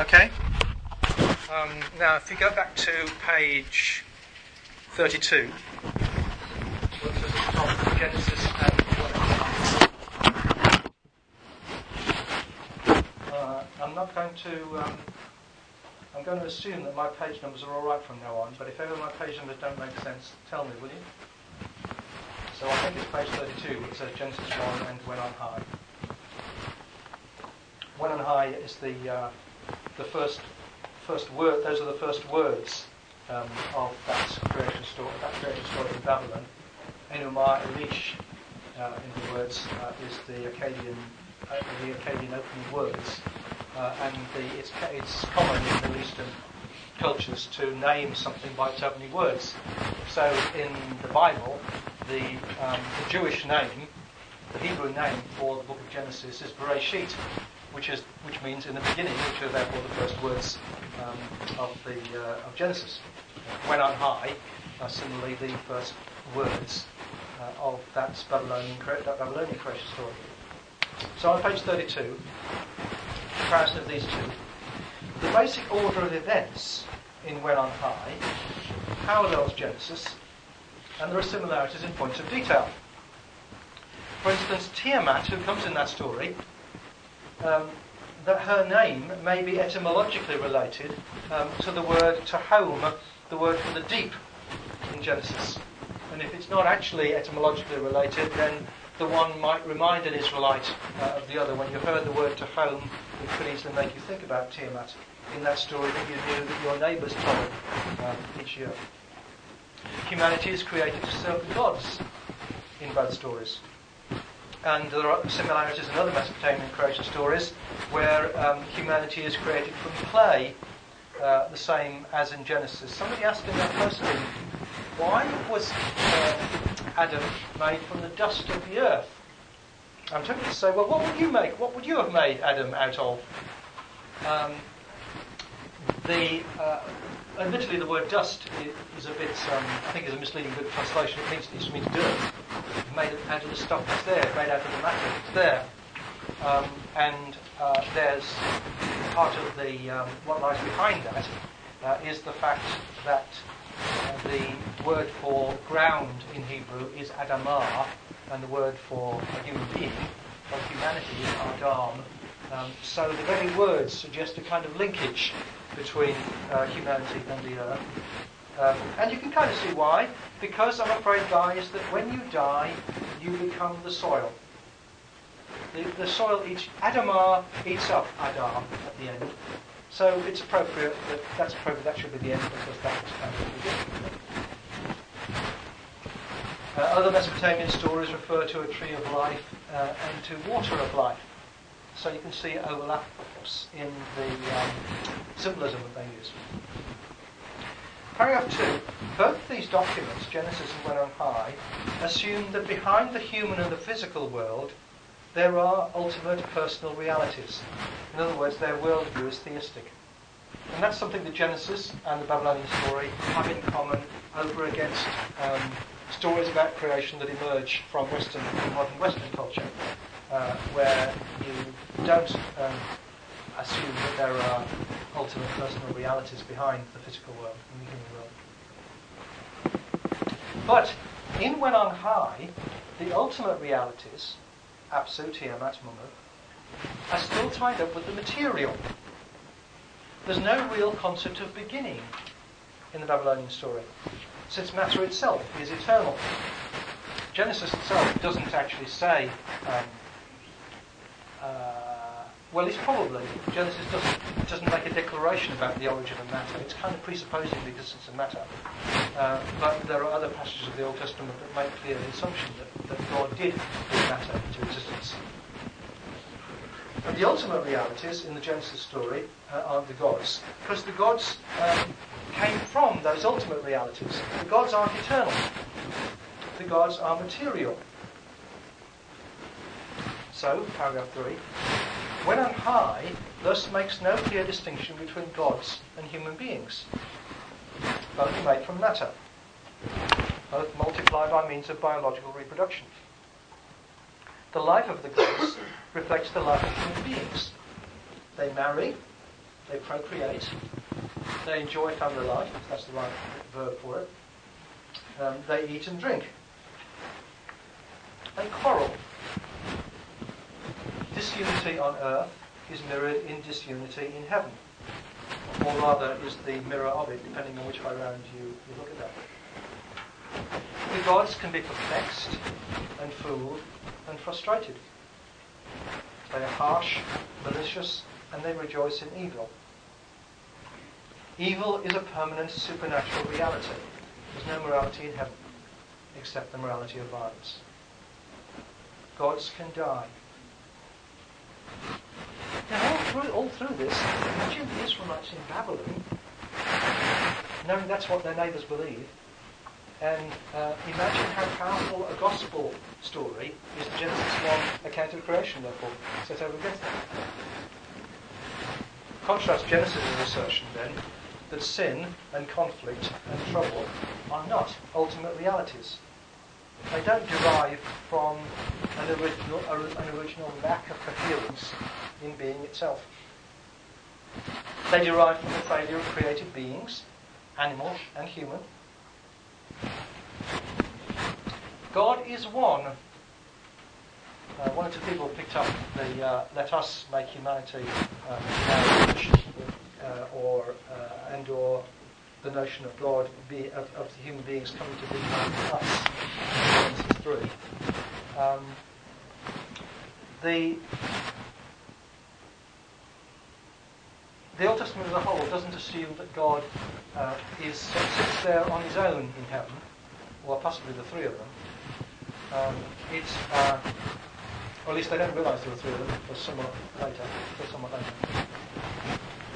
Okay? Um, now, if you go back to page 32, which is the top of Genesis and uh, I'm not going to. Um, I'm going to assume that my page numbers are all right from now on, but if ever my page numbers don't make sense, tell me, will you? So I think it's page 32, which says Genesis 1 and when on high. When on high is the uh, the first first word. Those are the first words um, of that creation story. That creation story in Babylon. Enuma Elish, uh, in the words, uh, is the Akkadian uh, the Akkadian opening words, uh, and the, it's it's common in Middle Eastern cultures to name something by its opening words. So in the Bible, the, um, the Jewish name, the Hebrew name for the book of Genesis is Bereshit, which is which means in the beginning, which are therefore the first words um, of the uh, of Genesis. When on high, are similarly the first words uh, of that Babylonian that Babylonian creation story. So on page 32, comparison of these two, the basic order of events in When on High parallels Genesis, and there are similarities in points of detail. For instance, Tiamat, who comes in that story, um, that her name may be etymologically related um, to the word Tehom, the word for the deep in Genesis. And if it's not actually etymologically related, then the one might remind an Israelite uh, of the other. When you heard the word Tehom, it could easily make you think about Tiamat in that story that you knew that your neighbours told um, each year. Humanity is created to serve the gods in both stories. And there are similarities in other Mesopotamian creation stories where um, humanity is created from clay, uh, the same as in Genesis. Somebody asked in that person, why was uh, Adam made from the dust of the earth? I'm tempted to say, well, what would you make? What would you have made Adam out of? Um, the uh, admittedly, the word dust is a bit, um, I think, is a misleading bit of translation. It means it just means dirt, made out of the stuff that's there, made out of the matter that's there. Um, and uh, there's part of the um, what lies behind that uh, is the fact that uh, the word for ground in Hebrew is Adamah, and the word for a human being, or humanity, is Adam. Um, so the very words suggest a kind of linkage between uh, humanity and the earth. Um, and you can kind of see why. Because I'm afraid, guys, that when you die, you become the soil. The, the soil eats, Adamah eats up Adam at the end. So it's appropriate that that's appropriate. That should be the end because that's kind of uh, other Mesopotamian stories refer to a tree of life uh, and to water of life. So you can see overlaps in the um, symbolism that they use. Paragraph 2. Both these documents, Genesis and When on High, assume that behind the human and the physical world there are ultimate personal realities. In other words, their worldview is theistic. And that's something that Genesis and the Babylonian story have in common over against um, stories about creation that emerge from Western, modern Western culture uh, where you don't um, assume that there are ultimate personal realities behind the physical world and the human world. But in When on High, the ultimate realities, Apsu, Tiamat, Mumuk, are still tied up with the material. There's no real concept of beginning in the Babylonian story, since matter itself is eternal. Genesis itself doesn't actually say um, uh, well, it's probably Genesis doesn't doesn't make a declaration about the origin of matter. It's kind of presupposing because it's a matter. Uh, but there are other passages of the Old Testament that make clear the assumption that, that God did bring matter into existence. And the ultimate realities in the Genesis story uh, are the gods, because the gods um, came from those ultimate realities. The gods aren't eternal. The gods are material. So, paragraph 3, when on high thus makes no clear distinction between gods and human beings. Both are made from matter. Both multiply by means of biological reproduction. The life of the gods reflects the life of human beings. They marry, they procreate, they enjoy family life, if that's the right verb for it, um, they eat and drink, and quarrel. Disunity on earth is mirrored in disunity in heaven, or rather is the mirror of it, depending on which way around you, you look at that. The gods can be perplexed and fooled and frustrated. They are harsh, malicious, and they rejoice in evil. Evil is a permanent supernatural reality. There's no morality in heaven except the morality of violence. Gods can die. Now, all through, all through this, imagine the Israelites in Babylon knowing that's what their neighbours believe, and uh, imagine how powerful a gospel story is the Genesis 1 account of creation, therefore, set over against that. Contrast Genesis' assertion, then, that sin and conflict and trouble are not ultimate realities. They don't derive from an original, an original lack of coherence in being itself. They derive from the failure of created beings, animal and human. God is one. Uh, one or two people picked up the uh, "Let us make humanity um, uh, or uh, and or the notion of God be, of, of human beings coming to be like us. Um, the the Old Testament as a whole doesn't assume that God uh, is sits there on his own in heaven, or possibly the three of them. Um, it's, uh, or at least they don't realise there are three of them. There's somewhat later. There's somewhat later.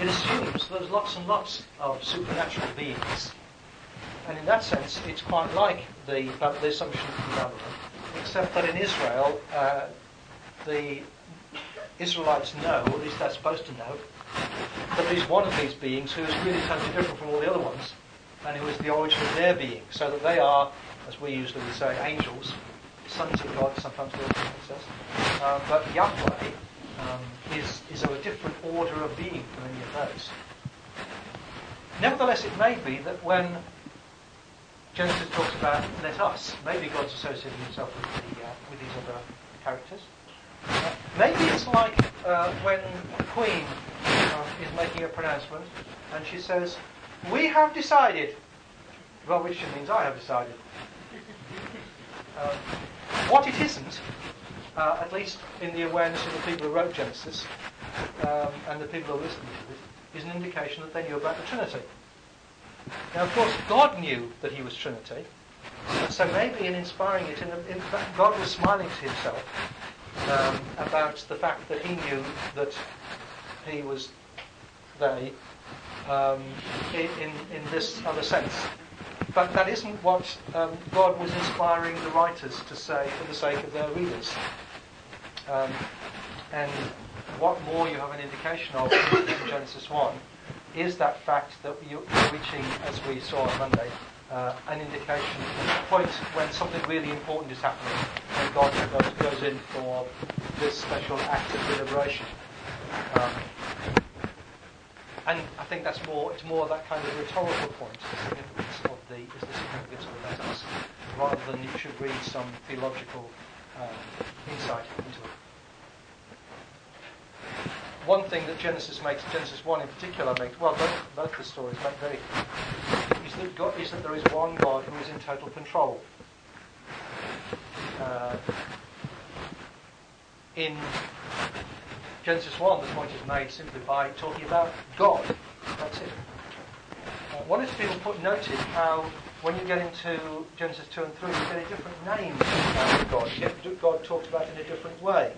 It assumes there's lots and lots of supernatural beings, and in that sense, it's quite like the, the assumption in Babylon, except that in Israel, uh, the Israelites know, or at least they're supposed to know, that there's one of these beings who is really totally different from all the other ones, and who is the origin of their being, so that they are, as we usually would say, angels, sons of God, sometimes the Old says. Um, but Yahweh um, is, is of a different order of being from any of those. Nevertheless, it may be that when Genesis talks about let us, maybe God's associating himself with, the, uh, with these other characters. Uh, maybe it's like uh, when Queen uh, is making a pronouncement and she says, We have decided. Well, which means I have decided. Um, what it isn't, uh, at least in the awareness of the people who wrote Genesis um, and the people who are listening to it, is an indication that they knew about the Trinity. Now, of course, God knew that He was Trinity, so maybe in inspiring it, in, in fact, God was smiling to Himself um, about the fact that He knew that He was they um, in, in, this other sense. But that isn't what um, God was inspiring the writers to say for the sake of their readers. Um, and what more you have an indication of in Genesis 1 is that fact that you're reaching, as we saw on Monday, uh, an indication, of a point when something really important is happening, and God goes, goes in for this special act of deliberation. Um, and I think that's more, it's more that kind of rhetorical point, the significance of the, is the significance of the letters, rather than you should read some theological um, insight into it. One thing that Genesis makes, Genesis 1 in particular makes, well, both, both the stories make very clear, is that, God, is that there is one God who is in total control. Uh, in Genesis 1, the point is made simply by talking about God. That's it. Uh, one of the people put noted how when you get into Genesis 2 and 3, you get a different name for God. You get God talked about in a different way.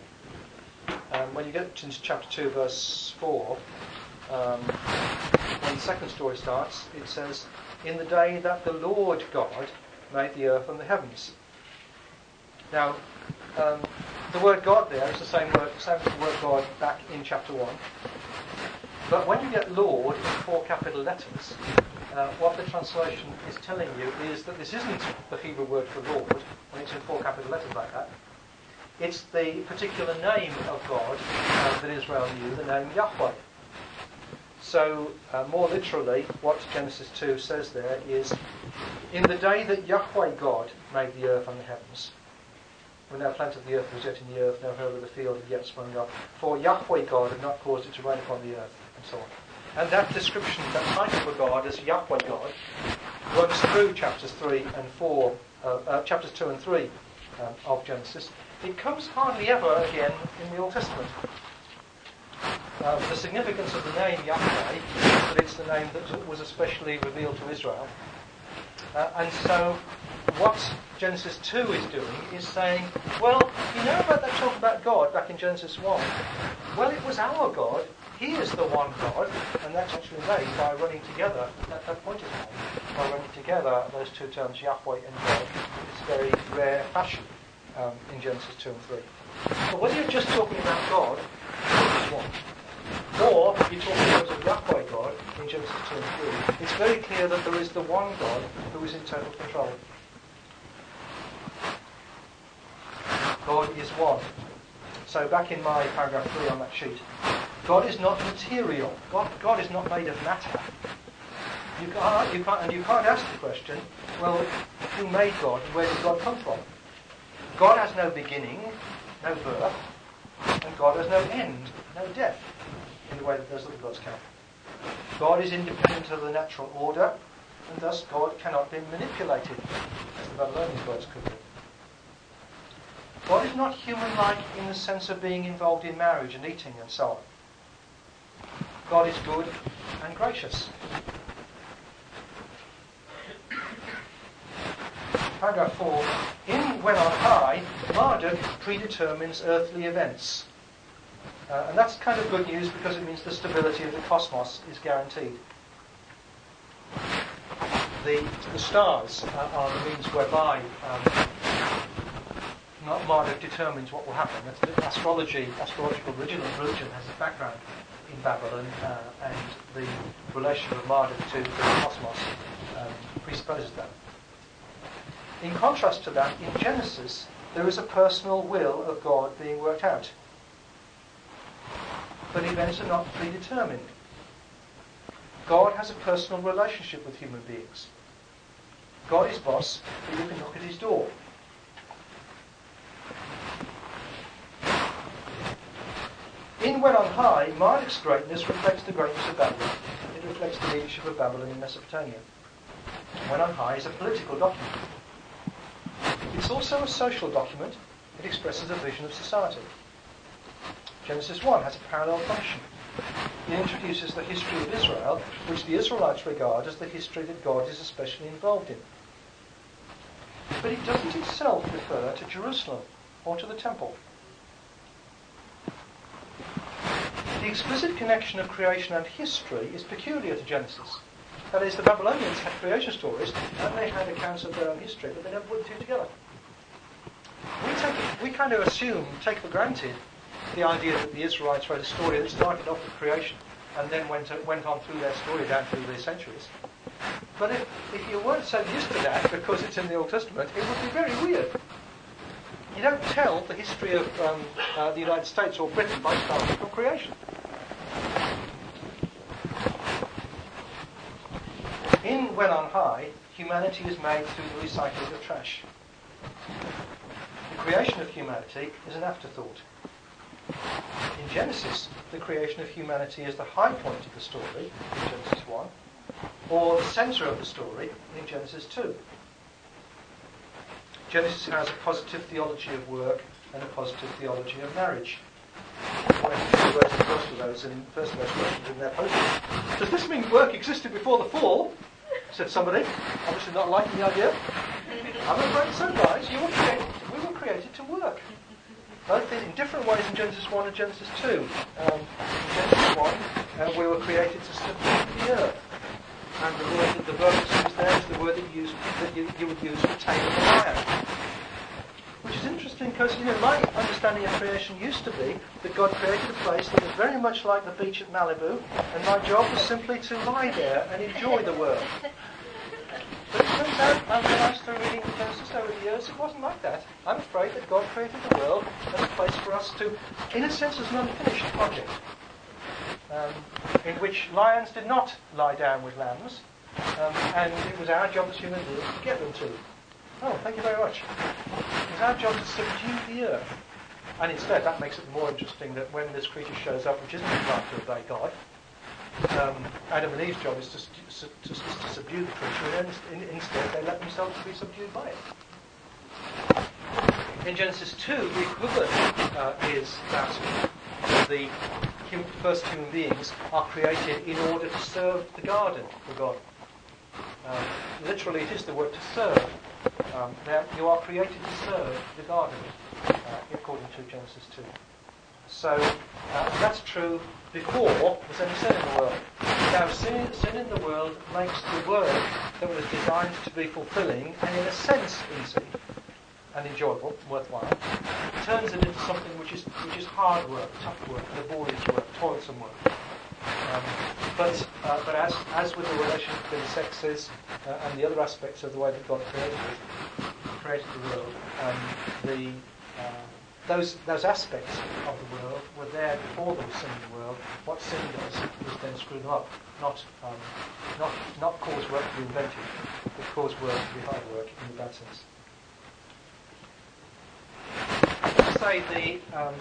Um, when you get into chapter 2, verse 4, um, when the second story starts, it says, In the day that the Lord God made the earth and the heavens. Now, um, the word God there is the same word, the same word God back in chapter 1. But when you get Lord in four capital letters, uh, what the translation is telling you is that this isn't the Hebrew word for Lord, when it's in four capital letters like that. It's the particular name of God uh, that Israel knew, the name Yahweh. so, uh, more literally, what Genesis 2 says there is In the day that Yahweh God made the earth and the heavens, when thou planted the earth was yet in the earth, no herb of the field had yet sprung up, for Yahweh God had not caused it to rain upon the earth, and so on. And that description, that title for God as Yahweh God, runs through chapters 3 and 4, uh, uh, chapters 2 and 3 um, of Genesis. It comes hardly ever again in the Old Testament. Uh, the significance of the name Yahweh that it's the name that was especially revealed to Israel. Uh, and so what Genesis 2 is doing is saying, well, you know about that talk about God back in Genesis 1? Well, it was our God. He is the one God, and that's actually made by running together, that, that point is made, by running together those two terms, Yahweh and God, in this very rare fashion um, in Genesis 2 and 3. But whether you're just talking about God, 1, or you're talking about of Yahweh God in Genesis 2 and 3, it's very clear that there is the one God who is in total control. God is one. So back in my paragraph 3 on that sheet, God is not material. God, God is not made of matter. You can't, you can't, and you can't ask the question, well, who made God and where did God come from? God has no beginning, no birth, and God has no end, no death, in the way that those little gods can. God is independent of the natural order, and thus God cannot be manipulated, as the Babylonian gods could be. God is not human-like in the sense of being involved in marriage and eating and so on. God is good and gracious. Paragraph 4. In High, Marduk predetermines earthly events. Uh, and that's kind of good news because it means the stability of the cosmos is guaranteed. The, the stars uh, are the means whereby um, Marduk determines what will happen. That's astrology, astrological religion, religion has its background in Babylon, uh, and the relation of Marduk to the cosmos um, presupposes that. In contrast to that, in Genesis, there is a personal will of God being worked out. But events are not predetermined. God has a personal relationship with human beings. God is boss, but you can knock at his door. In When on High, Marduk's greatness reflects the greatness of Babylon. It reflects the leadership of Babylon in Mesopotamia. When on High is a political document. It's also a social document. It expresses a vision of society. Genesis 1 has a parallel function. It introduces the history of Israel, which the Israelites regard as the history that God is especially involved in. But it doesn't itself refer to Jerusalem or to the temple. The explicit connection of creation and history is peculiar to Genesis. That is, the Babylonians had creation stories and they had accounts of their own history, but they never put the two together. We, take, we kind of assume, take for granted, the idea that the Israelites wrote a story that started off with creation and then went, went on through their story down through the centuries. But if, if you weren't so used to that because it's in the Old Testament, it would be very weird. You don't tell the history of um, uh, the United States or Britain by starting from creation. In When on High, humanity is made through the recycling of trash. The creation of humanity is an afterthought. In Genesis, the creation of humanity is the high point of the story, in Genesis 1, or the centre of the story, in Genesis 2. Genesis has a positive theology of work and a positive theology of marriage. Does this mean work existed before the fall? Said somebody, obviously not liking the idea. I'm afraid so, guys. You were created, we were created to work. Both in different ways in Genesis 1 and Genesis 2. Um, in Genesis 1, uh, we were created to subdue the earth. And the word that the verb used there is the word that you, use, that you, you would use for tame the lion. Which is interesting because, you know, my understanding of creation used to be that God created a place that was very much like the beach at Malibu, and my job was simply to lie there and enjoy the world. But it turns out, I started reading Genesis over the years, it wasn't like that. I'm afraid that God created the world as a place for us to, in a sense, as an unfinished project. um, in which lions did not lie down with lambs, um, and it was our job as human beings to get them to. Oh, thank you very much. It was our job to subdue the earth. And instead, that makes it more interesting that when this creature shows up, which isn't designed to obey God, um, Adam and Eve's job is to, to, to, to subdue the creature, and in, instead they let themselves be subdued by it. In Genesis 2, the equivalent uh, is that the human, first human beings are created in order to serve the garden for God. Um, literally, it is the word to serve. Um, you are created to serve the garden, uh, according to Genesis 2. So uh, that's true before there's any sin in the world. Now, sin, sin in the world makes the word that was designed to be fulfilling and, in a sense, easy and enjoyable, worthwhile, turns it into something which is which is hard work, tough work, laborious work, toilsome work. Um, but uh, but as as with the relationship between the sexes uh, and the other aspects of the way that God created created the world, um, the uh, those those aspects of the world were there before there was sin in the world. What sin does is then screw them up, not um, not not cause work to be invented, but cause work to be hard work in the bad sense. Say the um,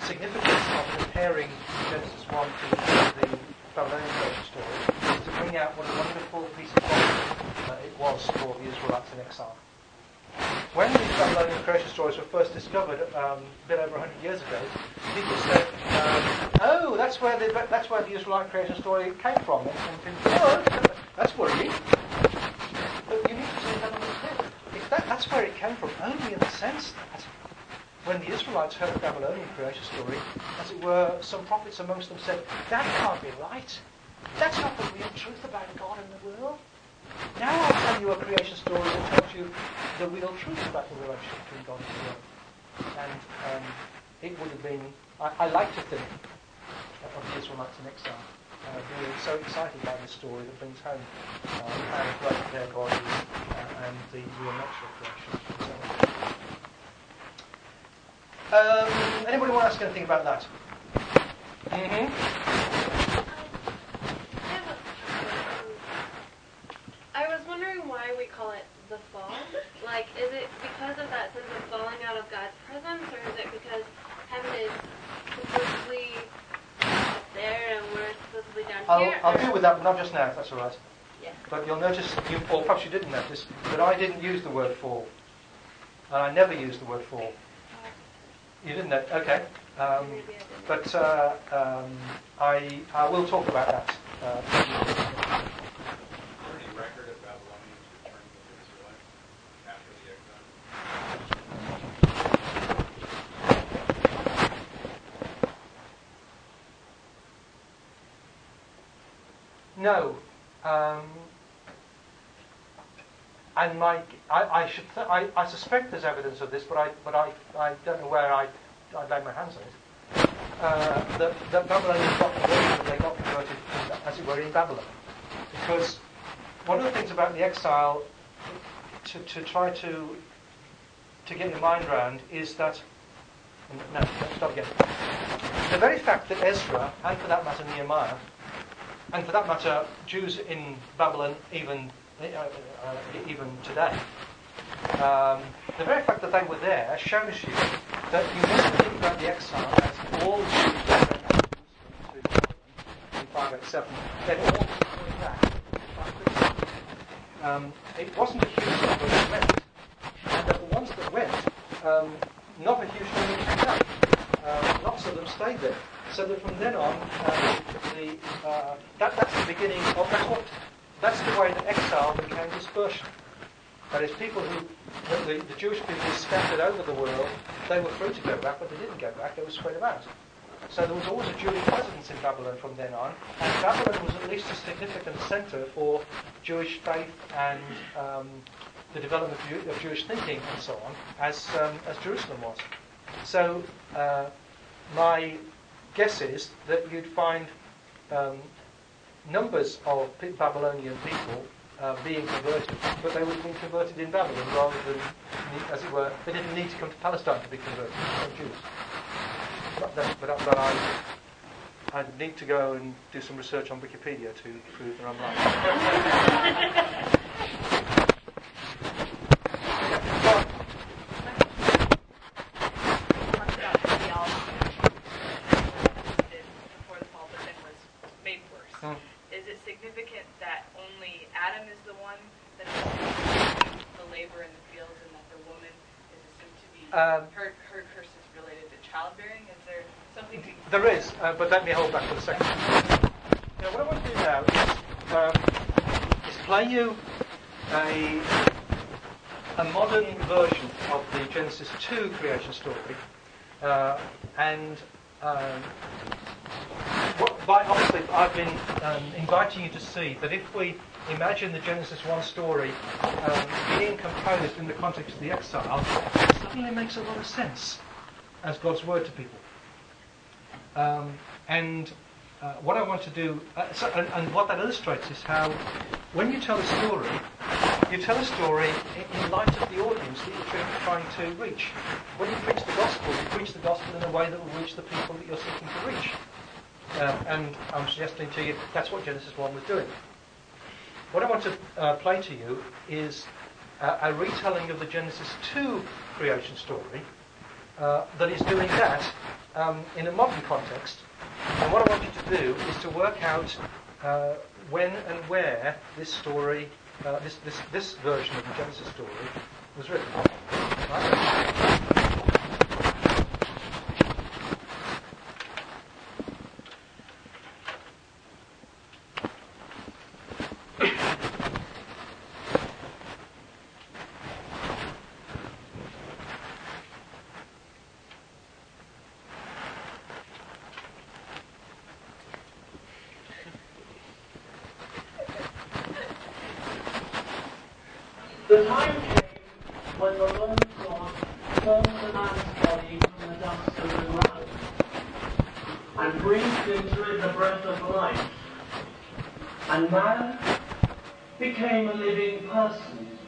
significance of comparing Genesis 1 to the Babylonian creation story is to bring out what a wonderful piece of work it was for the Israelites in exile. When these Babylonian creation stories were first discovered um, a bit over 100 years ago, people said, um, "Oh, that's where the that's where the Israelite creation story came from." And people, "Oh, that's worrying." But you need to If that, that's where it came from, only in the sense that when the Israelites heard the Babylonian creation story, as it were, some prophets amongst them said, That can't be right. That's not the real truth about God and the world. Now I'll tell you a creation story that tells you the real truth about the relationship between God and the world. And um, it would have been, I, I, like to think of the Israelites in exile. Uh, being so excited by this story that brings home uh, how great their God is uh, and the real nature of creation. Um, anybody want to ask anything about that? Mm-hmm. I was wondering why we call it the fall. Like, is it because of that sense of falling out of God's presence, or is it because heaven is supposedly up there and we're supposedly down I'll, here? I'll deal with that, but not just now, if that's all right. Yeah. But you'll notice, you, or perhaps you didn't notice, that I didn't use the word fall. And I never use the word fall. You didn't know? Okay. Um, but uh, um, I, I will talk about that. Uh, No. Um, and my, I, I should, th- I, I suspect there's evidence of this, but I, but I, I don't know where I, I'd lay my hands on it. Uh, that, Babylonians got converted, they got converted, as it were, in Babylon, because one of the things about the exile to, to try to to get your mind around is that no, let's again. The very fact that Ezra, and for that matter Nehemiah, and for that matter Jews in Babylon even even today. Um, the very fact that they were there shows you that you must think about the exile as all that in 587. They'd all been back um, it wasn't a huge number that went, and of the ones that went, um, not a huge number came back. Uh, lots of them stayed there. So that from then on, uh, the, uh, that, that's the beginning of that's what that's the way that exile became dispersion. That is, people who, the, the Jewish people scattered over the world, they were free to go back, but they didn't go back, they were spread about. So there was always a Jewish presence in Babylon from then on, and Babylon was at least a significant centre for Jewish faith and um, the development of, of, Jewish thinking and so on, as, um, as Jerusalem was. So uh, my guess is that you'd find um, numbers of Babylonian people uh, being converted, but they would have been converted in Babylon rather than, as it were, they didn't need to come to Palestine to be converted, they Jews. But, that, but, but I, I need to go and do some research on Wikipedia to prove that I'm right. talked about theology did before the fall, but then was made worse. Hmm. Is it significant that only Adam is the one that is assumed to do the labor in the fields, and that the woman is assumed to be Um, her her curse is related to childbearing? Is there something to There is, uh, but let me hold back for a second. Now, what I want to do now is, um, is play you a, a modern version of the Genesis 2 creation story. Uh, and um, what, by, obviously, I've been um, inviting you to see that if we imagine the Genesis 1 story um, being composed in the context of the exile, it suddenly makes a lot of sense as God's word to people. Um, and uh, what I want to do, uh, so, and, and what that illustrates is how, when you tell a story, you tell a story in, light of the audience that you're trying- to reach. When you preach the gospel, you preach the gospel in a way that will reach the people that you're seeking to reach. Um, and I'm suggesting to you that's what Genesis 1 was doing. What I want to uh, play to you is uh, a retelling of the Genesis 2 creation story uh, that is doing that um, in a modern context. And what I want you to do is to work out uh, when and where this story, uh, this, this, this version of the Genesis story was written. Right? The time God formed the man's body from the dust of the ground and breathed into it the breath of life. And man became a living person.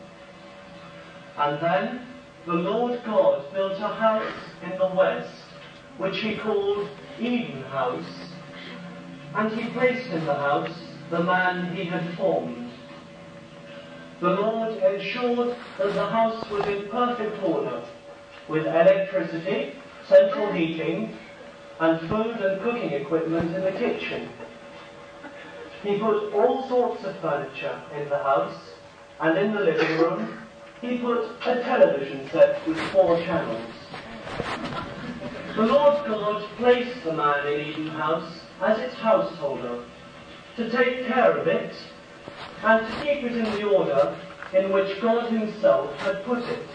And then the Lord God built a house in the west, which he called Eden House, and he placed in the house the man he had formed. The Lord ensured that the house was in perfect order, with electricity, central heating, and food and cooking equipment in the kitchen. He put all sorts of furniture in the house, and in the living room, he put a television set with four channels. The Lord God placed the man in Eden House as its householder, to take care of it and to keep it in the order in which God Himself had put it.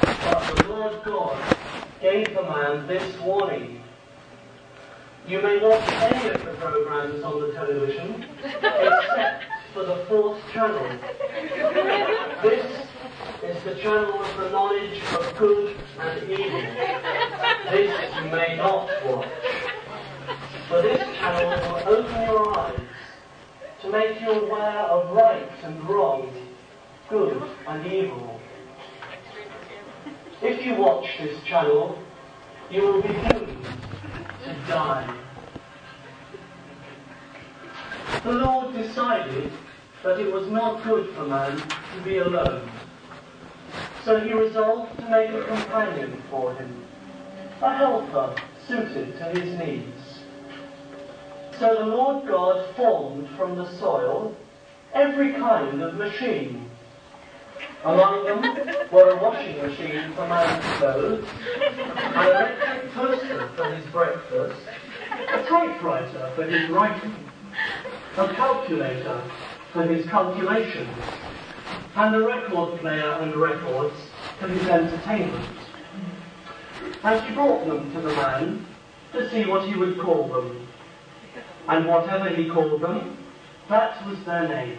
But the Lord God gave the man this warning. You may watch any of the programs on the television except for the fourth channel. This is the channel of the knowledge of good and evil. This you may not watch. For this channel will open your eyes to make you aware of right and wrong, good and evil. If you watch this channel, you will be doomed to die. The Lord decided that it was not good for man to be alone. So he resolved to make a companion for him, a helper suited to his needs. So the Lord God formed from the soil every kind of machine. Among them were a washing machine for man's clothes, an electric toaster for his breakfast, a typewriter for his writing, a calculator for his calculations, and a record player and records for his entertainment. And he brought them to the man to see what he would call them. And whatever he called them, that was their name.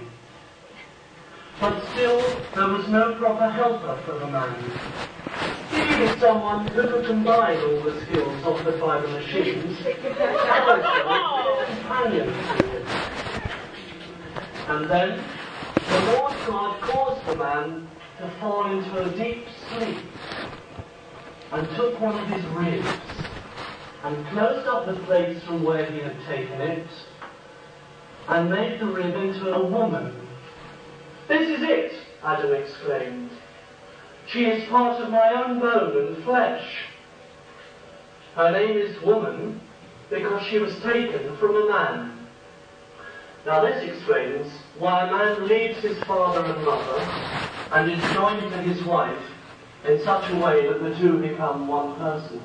But still, there was no proper helper for the man. He needed someone who could combine all the skills of the the machines. And then, the Lord God caused the man to fall into a deep sleep and took one of his ribs and closed up the place from where he had taken it, and made the rib into a woman. This is it, Adam exclaimed. She is part of my own bone and flesh. Her name is woman because she was taken from a man. Now this explains why a man leaves his father and mother and is joined to his wife in such a way that the two become one person.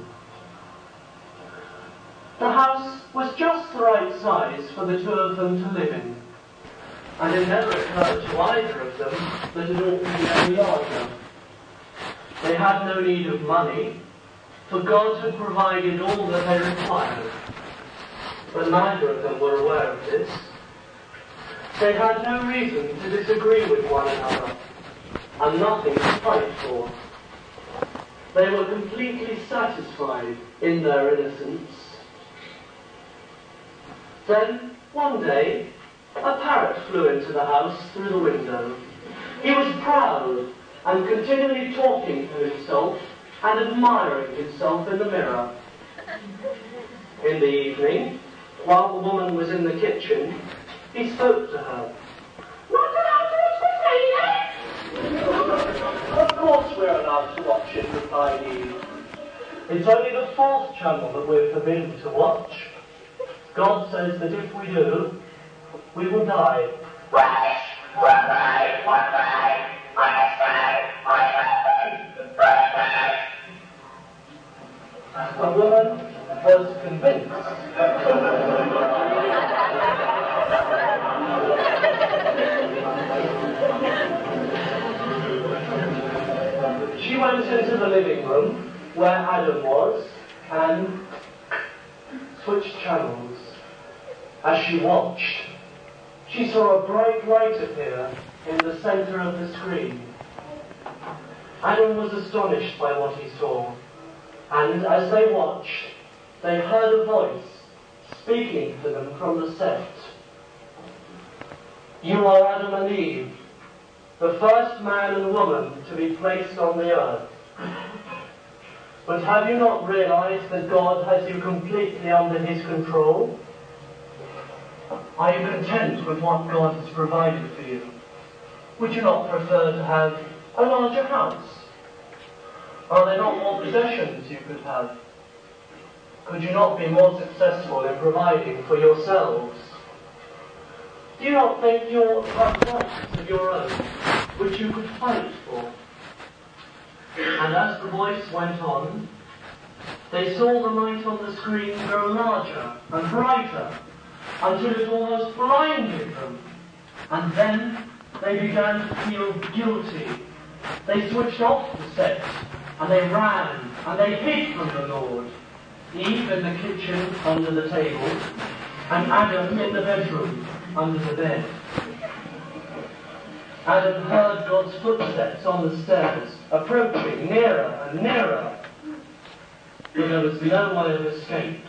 The house was just the right size for the two of them to live in, and it never occurred to either of them that it ought to be any larger. They had no need of money, for God had provided all that they required. But neither of them were aware of this. They had no reason to disagree with one another, and nothing to fight for. They were completely satisfied in their innocence. Then, one day, a parrot flew into the house through the window. He was proud and continually talking to himself and admiring himself in the mirror. In the evening, while the woman was in the kitchen, he spoke to her. What did I do today? Of course we're allowed to watch it, replied Eve. It's only the fourth channel that we're forbidden to watch. God says that if we do, we will die. The woman was convinced. she went into the living room where Adam was and switched channels. As she watched, she saw a bright light appear in the center of the screen. Adam was astonished by what he saw, and as they watched, they heard a voice speaking to them from the set. You are Adam and Eve, the first man and woman to be placed on the earth. But have you not realized that God has you completely under his control? Are you content with what God has provided for you? Would you not prefer to have a larger house? Are there not more possessions you could have? Could you not be more successful in providing for yourselves? Do you not think you have rights of your own, which you could fight for? And as the voice went on, they saw the light on the screen grow larger and brighter until it almost blinded them. And then they began to feel guilty. They switched off the set and they ran and they hid from the Lord. Eve in the kitchen under the table and Adam in the bedroom under the bed. Adam heard God's footsteps on the stairs, approaching nearer and nearer. But there was no way of escape.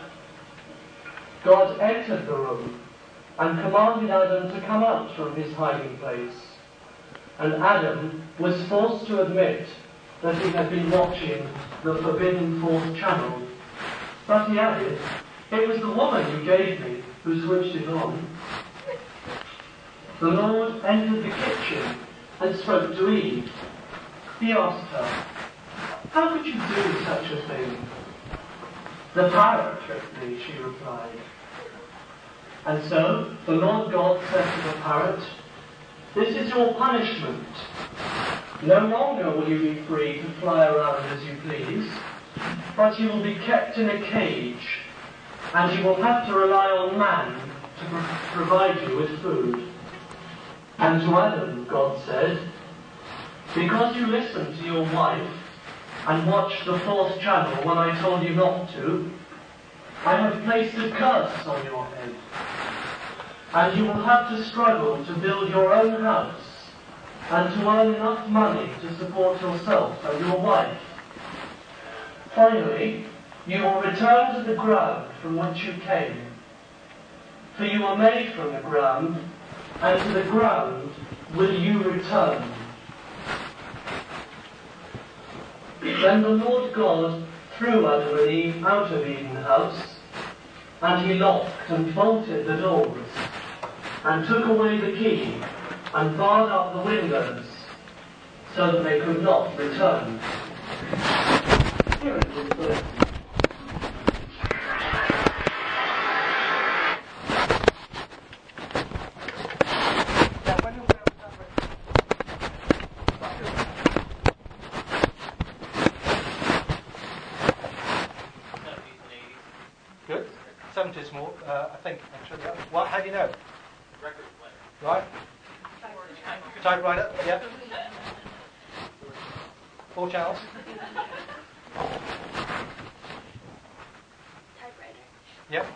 God entered the room and commanded Adam to come out from his hiding place. And Adam was forced to admit that he had been watching the forbidden fourth channel. But he added, it was the woman you gave me who switched it on. The Lord entered the kitchen and spoke to Eve. He asked her, How could you do such a thing? The parrot tricked me, she replied. And so the Lord God said to the parrot, This is your punishment. No longer will you be free to fly around as you please, but you will be kept in a cage, and you will have to rely on man to pro- provide you with food. And to Adam, God said, Because you listened to your wife and watched the fourth channel when I told you not to, I have placed a curse on your head. And you will have to struggle to build your own house and to earn enough money to support yourself and your wife. Finally, you will return to the ground from which you came. For you were made from the ground, and to the ground will you return. Then the Lord God threw Adam out of Eden house, and he locked and bolted the doors, and took away the key, and barred up the windows, so that they could not return. Here it is, please. Now, when you go Good. 70s more, uh, I think, actually. Yeah. What, how do you know? Record player. Right? Typewriter? Yeah. Four channels? Typewriter. Yep.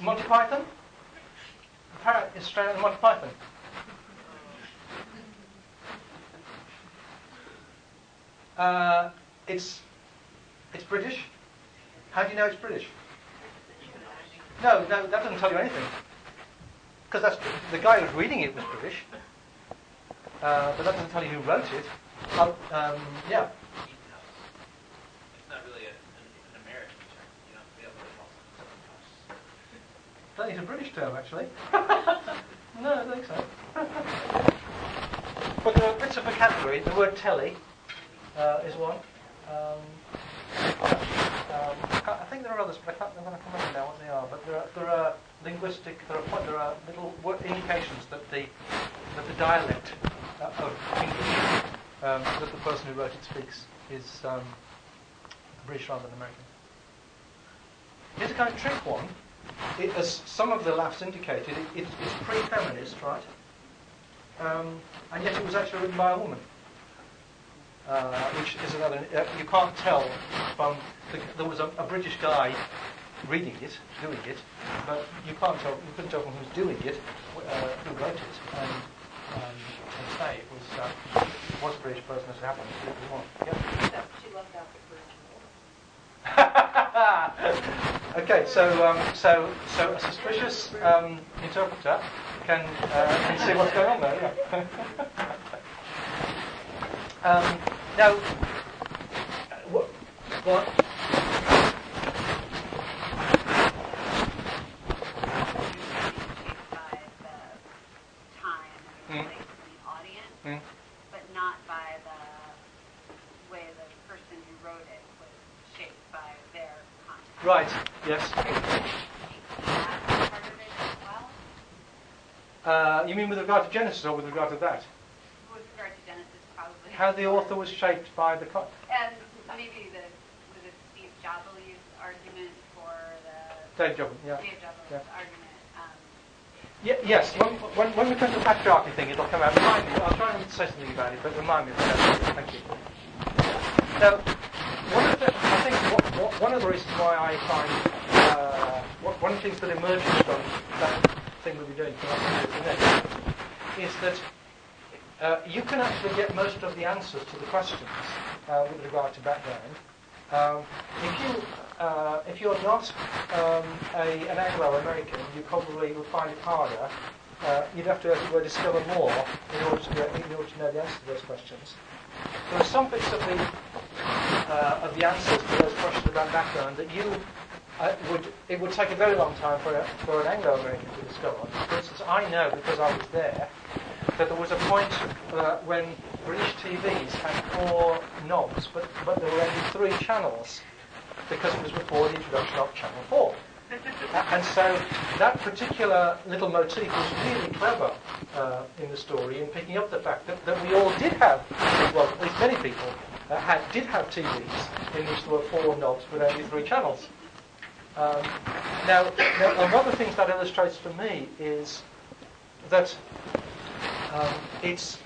Monty Python? Parrot is straight out of Monty Python. Uh, it's it's British. How do you know it's British? No, no, that doesn't tell you anything. Because that's the guy who's reading it was British. Uh, but that doesn't tell you who wrote it. Oh, um, yeah. It's not really a, an, an American term. You don't be able to call something That is a British term, actually. no, I don't think so. but there are bits of vocabulary. The word telly uh, is one. Um, um, I think there are others, but I can't, I'm going to come remember now what they are. But there are, there are linguistic, there are, there are little indications that the that the dialect uh, of English um, that the person who wrote it speaks is um, British rather than American. Here's a kind of trick one. It, as some of the laughs indicated, it, it, it's pre-feminist, right? Um, and yet it was actually written by a woman. Uh, which is another. Uh, you can't tell from. The, there was a, a British guy reading it, doing it, but you can't tell. You couldn't tell from who's doing it, uh, who wrote it, and um, and say it was uh, it was a British person as it happened. It was one. Yeah. She left out the first okay, so um, so so a suspicious um, interpreter can uh, can see what's going on there. Yeah. um, now, what, what shaped by the time and Mm. the place and the audience, Mm. but not by the way the person who wrote it was shaped by their context. right? Yes. That part of it as well, Uh, you mean with regard to Genesis or with regard to that? with regard to Genesis, probably. How the author was shaped by the. Co- And maybe the was it Steve Jobs' argument for the Dave Jobbin, yeah. Dave Jobs' Yeah. argument. Um, Ye- yes, when, when, when we come to the patriarchy thing, it'll come out. Remind me, I'll try and say something about it, but remind me of that. Thank you. Now, one of the, I think what, what, one of the reasons why I find, uh, what, one of the things that emerges from that thing we'll be doing tonight is that uh, you can actually get most of the answers to the questions uh, with regard to background. Um, if you uh, if you're not um, a, an Anglo-American, you probably would find it harder. Uh, you'd have to, as it were, discover more in order to get, in order to know the answer to those questions. There are some bits of the uh, of the answers to those questions about background that you uh, would it would take a very long time for, a, for an Anglo-American to discover. For instance, I know because I was there that there was a point uh, when British TVs had four knobs, but, but there were only three channels because it was before the introduction of Channel 4. And so that particular little motif was really clever uh, in the story in picking up the fact that, that we all did have, well, at least many people uh, had, did have TVs in which there were four knobs but only three channels. Um, now, now, one of the things that illustrates for me is that um, it's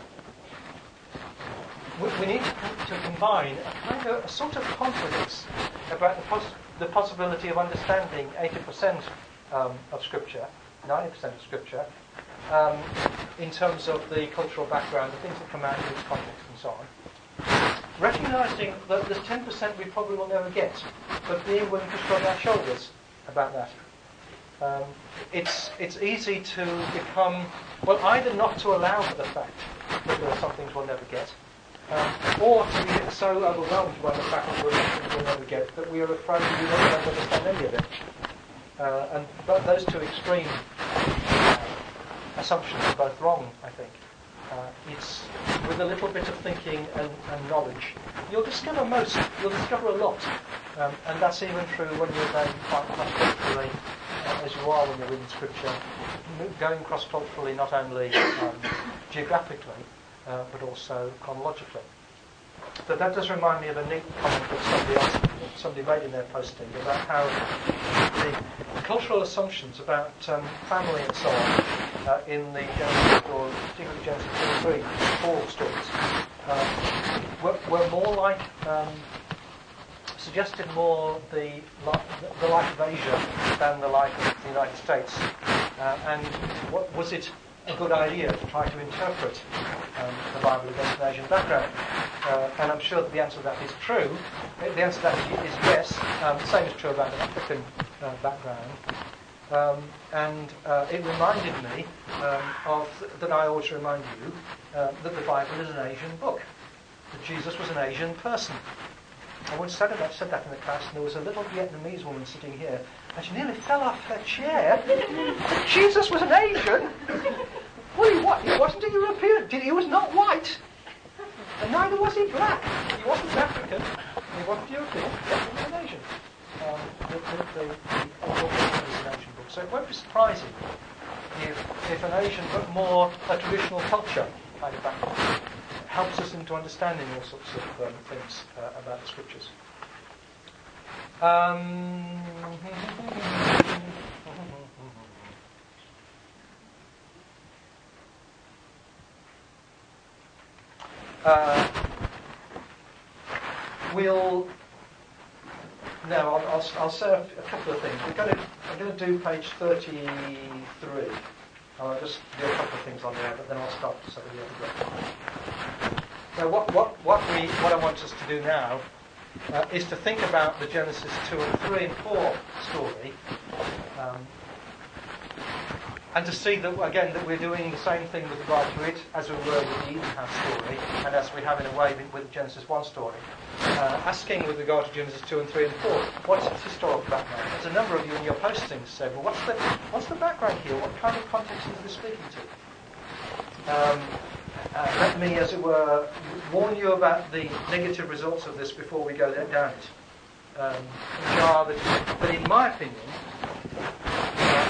we, we need to, to combine a kind of a sort of confidence about the, pos- the possibility of understanding 80% um, of Scripture, 90% of Scripture, um, in terms of the cultural background, the things that come out of its context, and so on. Recognizing that there's 10% we probably will never get, but being willing to shrug our shoulders about that. Um, it's, it's easy to become, well, either not to allow for the fact that there are some things we'll never get, Um, or to be so overwhelmed by the fact that going to never get that we are afraid we won't understand any of it. Uh, and but those two extreme uh, assumptions are both wrong, I think. Uh, it's with a little bit of thinking and, and, knowledge, you'll discover most, you'll discover a lot. Um, and that's even true when you're going quite cross-culturally, uh, as you are when you're reading scripture, going cross-culturally not only um, geographically, uh, but also chronologically. But that does remind me of a neat comment that somebody else, somebody made in their posting about how the, cultural assumptions about um, family and so on uh, in the Genesis, or particularly Genesis 2 and 3, 4 stories, uh, were, were, more like, um, suggested more the, the life of Asia than the life of the United States. Uh, and what was it a good idea to try to interpret um, the Bible against an Asian background? Uh, and I'm sure that the answer to that is true. The answer to that is yes. Um, the same is true about an African uh, background. Um, and uh, it reminded me um, of that I always remind you uh, that the Bible is an Asian book. That Jesus was an Asian person. I once said that, said that in the class, and there was a little Vietnamese woman sitting here, and she nearly fell off her chair. Jesus was an Asian. Well, he, what, he wasn't a European. He was not white. And neither was he black. He wasn't African. He wasn't European. He was an Asian. Um, the, the, the, the, Asian book. So it won't be surprising if, if an Asian, but more a traditional culture kind of background helps us into understanding all sorts of um, things uh, about the scriptures. Um, uh, we'll now I'll, I'll, I'll, say a, couple of things. Going to, I'm going to do page 33. I'll just do a couple of things on there, but then I'll stop so you have Now, what, what, what, we, what I want us to do now uh, is to think about the Genesis 2 and 3 and 4 story um, and to see that again that we're doing the same thing with regard to it as we were with the Eden House story, and as we have in a way with the Genesis 1 story. Uh, asking with regard to Genesis 2 and 3 and 4, what's its historical background? There's a number of you in your postings said, well, what's the, what's the background here? What kind of context is this speaking to? Um, uh, let me, as it were, warn you about the negative results of this before we go down it. Um, which are that, that in my opinion,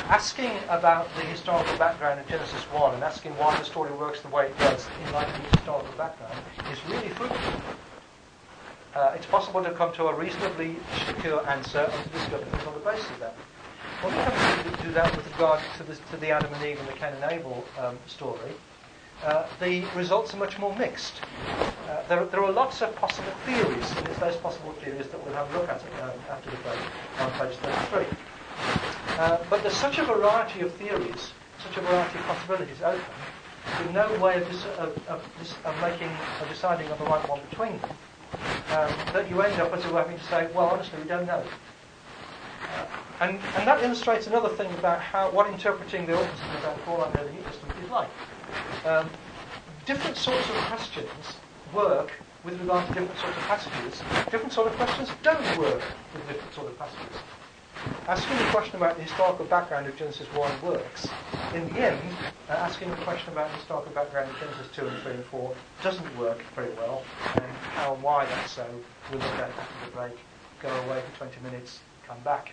asking about the historical background of Genesis 1 and asking why the story works the way it does in light of the historical background is really fruitful. Uh, it's possible to come to a reasonably secure answer and to discover things on the basis of that. When we come to do that with regard to the, to the Adam and Eve and the Cain and Abel um, story, uh, the results are much more mixed. Uh, there, there, are lots of possible theories, and it's those possible theories that we'll have a look at um, after the break on page 33. Uh, but there's such a variety of theories, such a variety of possibilities open, with no way of, dis- of, of, of making or deciding on the right one between them, um, that you end up as you're having to say, well, honestly, we don't know. Uh, and, and that illustrates another thing about how what interpreting the Old Testament and Paul and the Testament is like. Um, different sorts of questions work with regard to different sorts of passages. Different sort of questions don't work with different sort of passages asking the question about the historical background of Genesis 1 works. In the end, uh, asking the question about the historical background of Genesis 2 and 3 and 4 doesn't work very well. And how and why that's so, we'll look at after the break. Go away for 20 minutes, come back.